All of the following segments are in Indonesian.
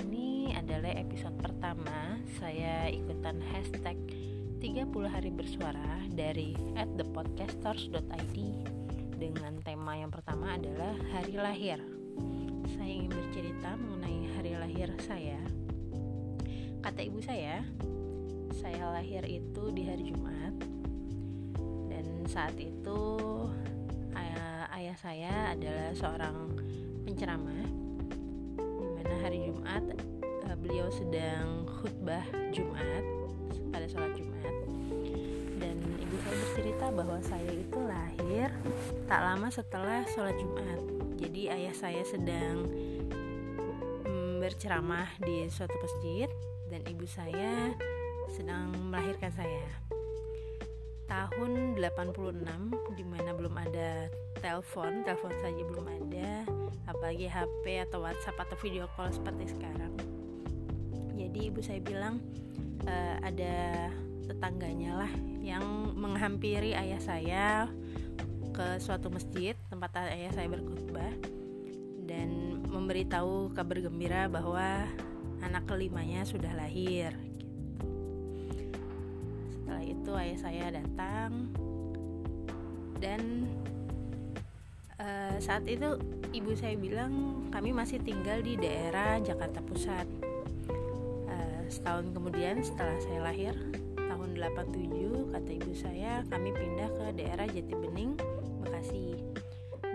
ini adalah episode pertama saya ikutan hashtag 30 hari bersuara dari at thepodcasters.id dengan tema yang pertama adalah hari lahir. Saya ingin bercerita mengenai hari lahir saya. Kata ibu saya saya lahir itu di hari Jumat dan saat itu saya adalah seorang penceramah hari Jumat uh, beliau sedang khutbah Jumat pada sholat Jumat. Dan ibu saya bercerita bahwa saya itu lahir tak lama setelah sholat Jumat. Jadi ayah saya sedang um, berceramah di suatu masjid dan ibu saya sedang melahirkan saya tahun 86 di mana belum ada telepon telepon saja belum ada apalagi HP atau WhatsApp atau video call seperti sekarang jadi ibu saya bilang e, ada tetangganya lah yang menghampiri ayah saya ke suatu masjid tempat ayah saya berkhutbah dan memberitahu kabar gembira bahwa anak kelimanya sudah lahir. Setelah itu ayah saya datang. Dan uh, saat itu ibu saya bilang kami masih tinggal di daerah Jakarta Pusat. Uh, setahun kemudian setelah saya lahir tahun 87 kata ibu saya kami pindah ke daerah Jati Bening Bekasi.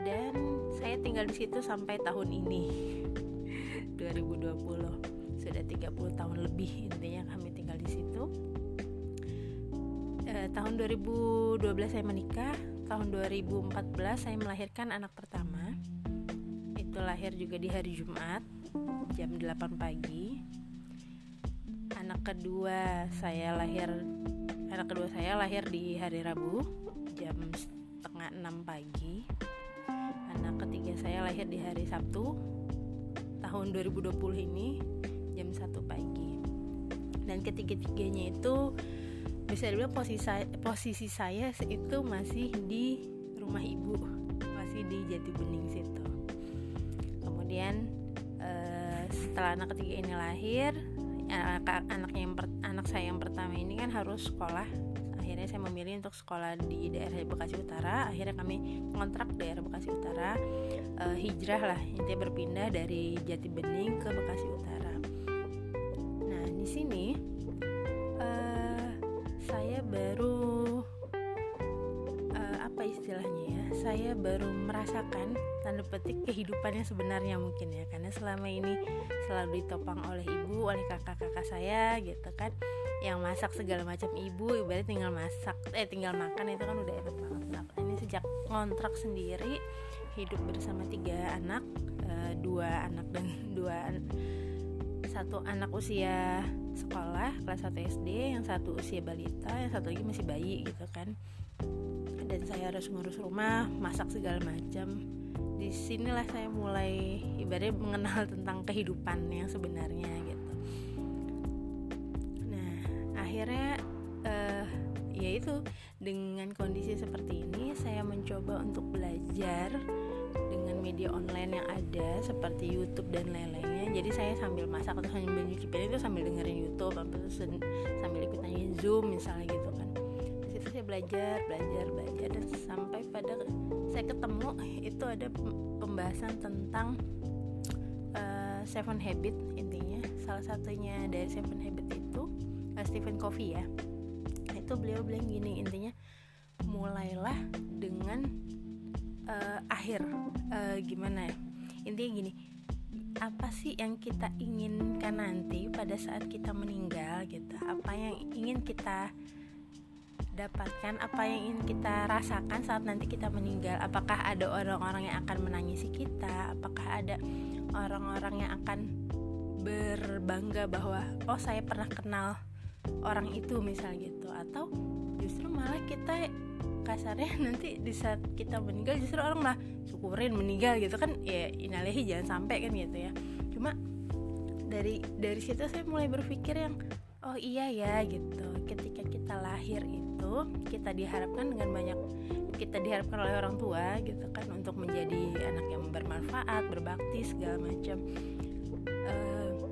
Dan saya tinggal di situ sampai tahun ini 2020 sudah 30 tahun lebih intinya kami tahun 2012 saya menikah tahun 2014 saya melahirkan anak pertama. Itu lahir juga di hari Jumat jam 8 pagi. Anak kedua saya lahir anak kedua saya lahir di hari Rabu jam setengah 6 pagi. Anak ketiga saya lahir di hari Sabtu tahun 2020 ini jam 1 pagi. Dan ketiga-tiganya itu bisa dibilang posisi saya, posisi saya itu masih di rumah ibu. Masih di Jati Bening situ. Kemudian uh, setelah anak ketiga ini lahir anak anaknya yang per, anak saya yang pertama ini kan harus sekolah. Akhirnya saya memilih untuk sekolah di daerah Bekasi Utara. Akhirnya kami kontrak daerah Bekasi Utara. Uh, hijrah lah intinya berpindah dari Jati Bening ke Bekasi Utara. Nah di sini saya baru uh, apa istilahnya ya? Saya baru merasakan tanda petik kehidupannya sebenarnya mungkin ya. Karena selama ini selalu ditopang oleh ibu oleh kakak-kakak saya gitu kan. Yang masak segala macam ibu ibarat tinggal masak eh tinggal makan itu kan udah enak banget. Nah, ini sejak kontrak sendiri hidup bersama tiga anak uh, dua anak dan dua satu anak usia sekolah kelas 1 SD yang satu usia balita yang satu lagi masih bayi gitu kan. Dan saya harus ngurus rumah masak segala macam. Di sinilah saya mulai ibaratnya mengenal tentang kehidupan yang sebenarnya gitu. Nah akhirnya uh, ya itu dengan kondisi seperti ini saya mencoba untuk belajar dengan media online yang ada seperti YouTube dan lain-lainnya. Jadi saya sambil masak atau sambil nyuci piring itu sambil dengerin YouTube sambil ikut nanya Zoom misalnya gitu kan. Di situ saya belajar belajar belajar dan sampai pada saya ketemu itu ada pembahasan tentang uh, Seven Habit intinya. Salah satunya dari Seven Habit itu uh, Stephen Covey ya. Itu beliau bilang gini intinya mulailah dengan uh, akhir uh, gimana ya? Intinya gini apa sih yang kita inginkan nanti pada saat kita meninggal gitu? Apa yang ingin kita dapatkan? Apa yang ingin kita rasakan saat nanti kita meninggal? Apakah ada orang-orang yang akan menangisi kita? Apakah ada orang-orang yang akan berbangga bahwa oh saya pernah kenal orang itu misal gitu. Atau justru malah kita kasarnya nanti di saat kita meninggal justru orang lah syukurin meninggal gitu kan. Ya inalehi jangan sampai kan gitu ya. Cuma dari dari situ saya mulai berpikir yang oh iya ya gitu. Ketika kita lahir itu kita diharapkan dengan banyak kita diharapkan oleh orang tua gitu kan untuk menjadi anak yang bermanfaat berbakti segala macam. Uh,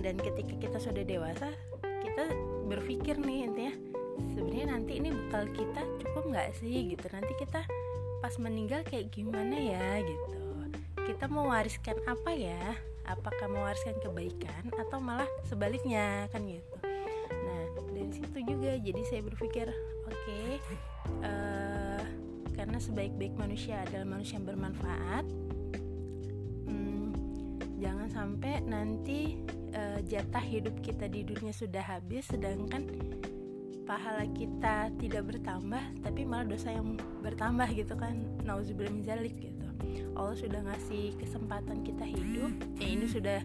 dan ketika kita sudah dewasa kita berpikir nih intinya sebenarnya nanti ini bekal kita cukup nggak sih? Gitu. Nanti kita pas meninggal kayak gimana ya gitu. Kita mau wariskan apa ya? Apakah mewariskan kebaikan atau malah sebaliknya kan gitu. Nah dari situ juga jadi saya berpikir oke okay, uh, eh, karena sebaik-baik manusia adalah manusia yang bermanfaat hmm, jangan sampai nanti uh, jatah hidup kita di dunia sudah habis sedangkan pahala kita tidak bertambah tapi malah dosa yang bertambah gitu kan. Nauzubillah min zalik gitu. Allah sudah ngasih kesempatan kita hidup ya ini sudah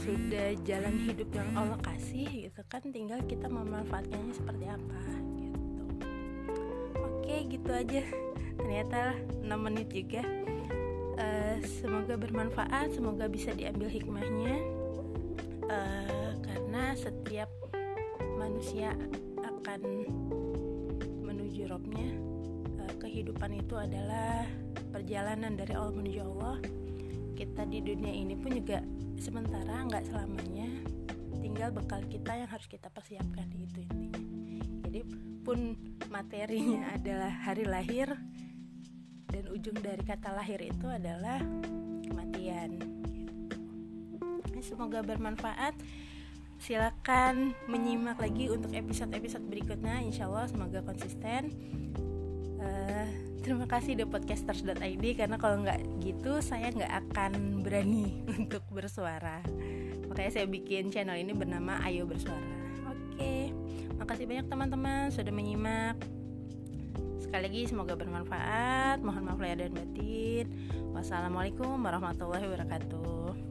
sudah jalan hidup yang Allah kasih gitu kan. Tinggal kita memanfaatkannya seperti apa gitu. Oke gitu aja. Ternyata 6 menit juga. Uh, semoga bermanfaat semoga bisa diambil hikmahnya uh, karena setiap manusia akan menuju robnya uh, kehidupan itu adalah perjalanan dari Allah menuju Allah kita di dunia ini pun juga sementara nggak selamanya tinggal bekal kita yang harus kita persiapkan itu intinya jadi pun materinya adalah hari lahir dan ujung dari kata lahir itu adalah kematian. Semoga bermanfaat. Silakan menyimak lagi untuk episode-episode berikutnya. Insya Allah semoga konsisten. Terima kasih The Podcasters.id karena kalau nggak gitu saya nggak akan berani untuk bersuara. Makanya saya bikin channel ini bernama Ayo Bersuara. Oke makasih banyak teman-teman sudah menyimak. Sekali lagi semoga bermanfaat. Mohon maaf lahir dan batin. Wassalamualaikum warahmatullahi wabarakatuh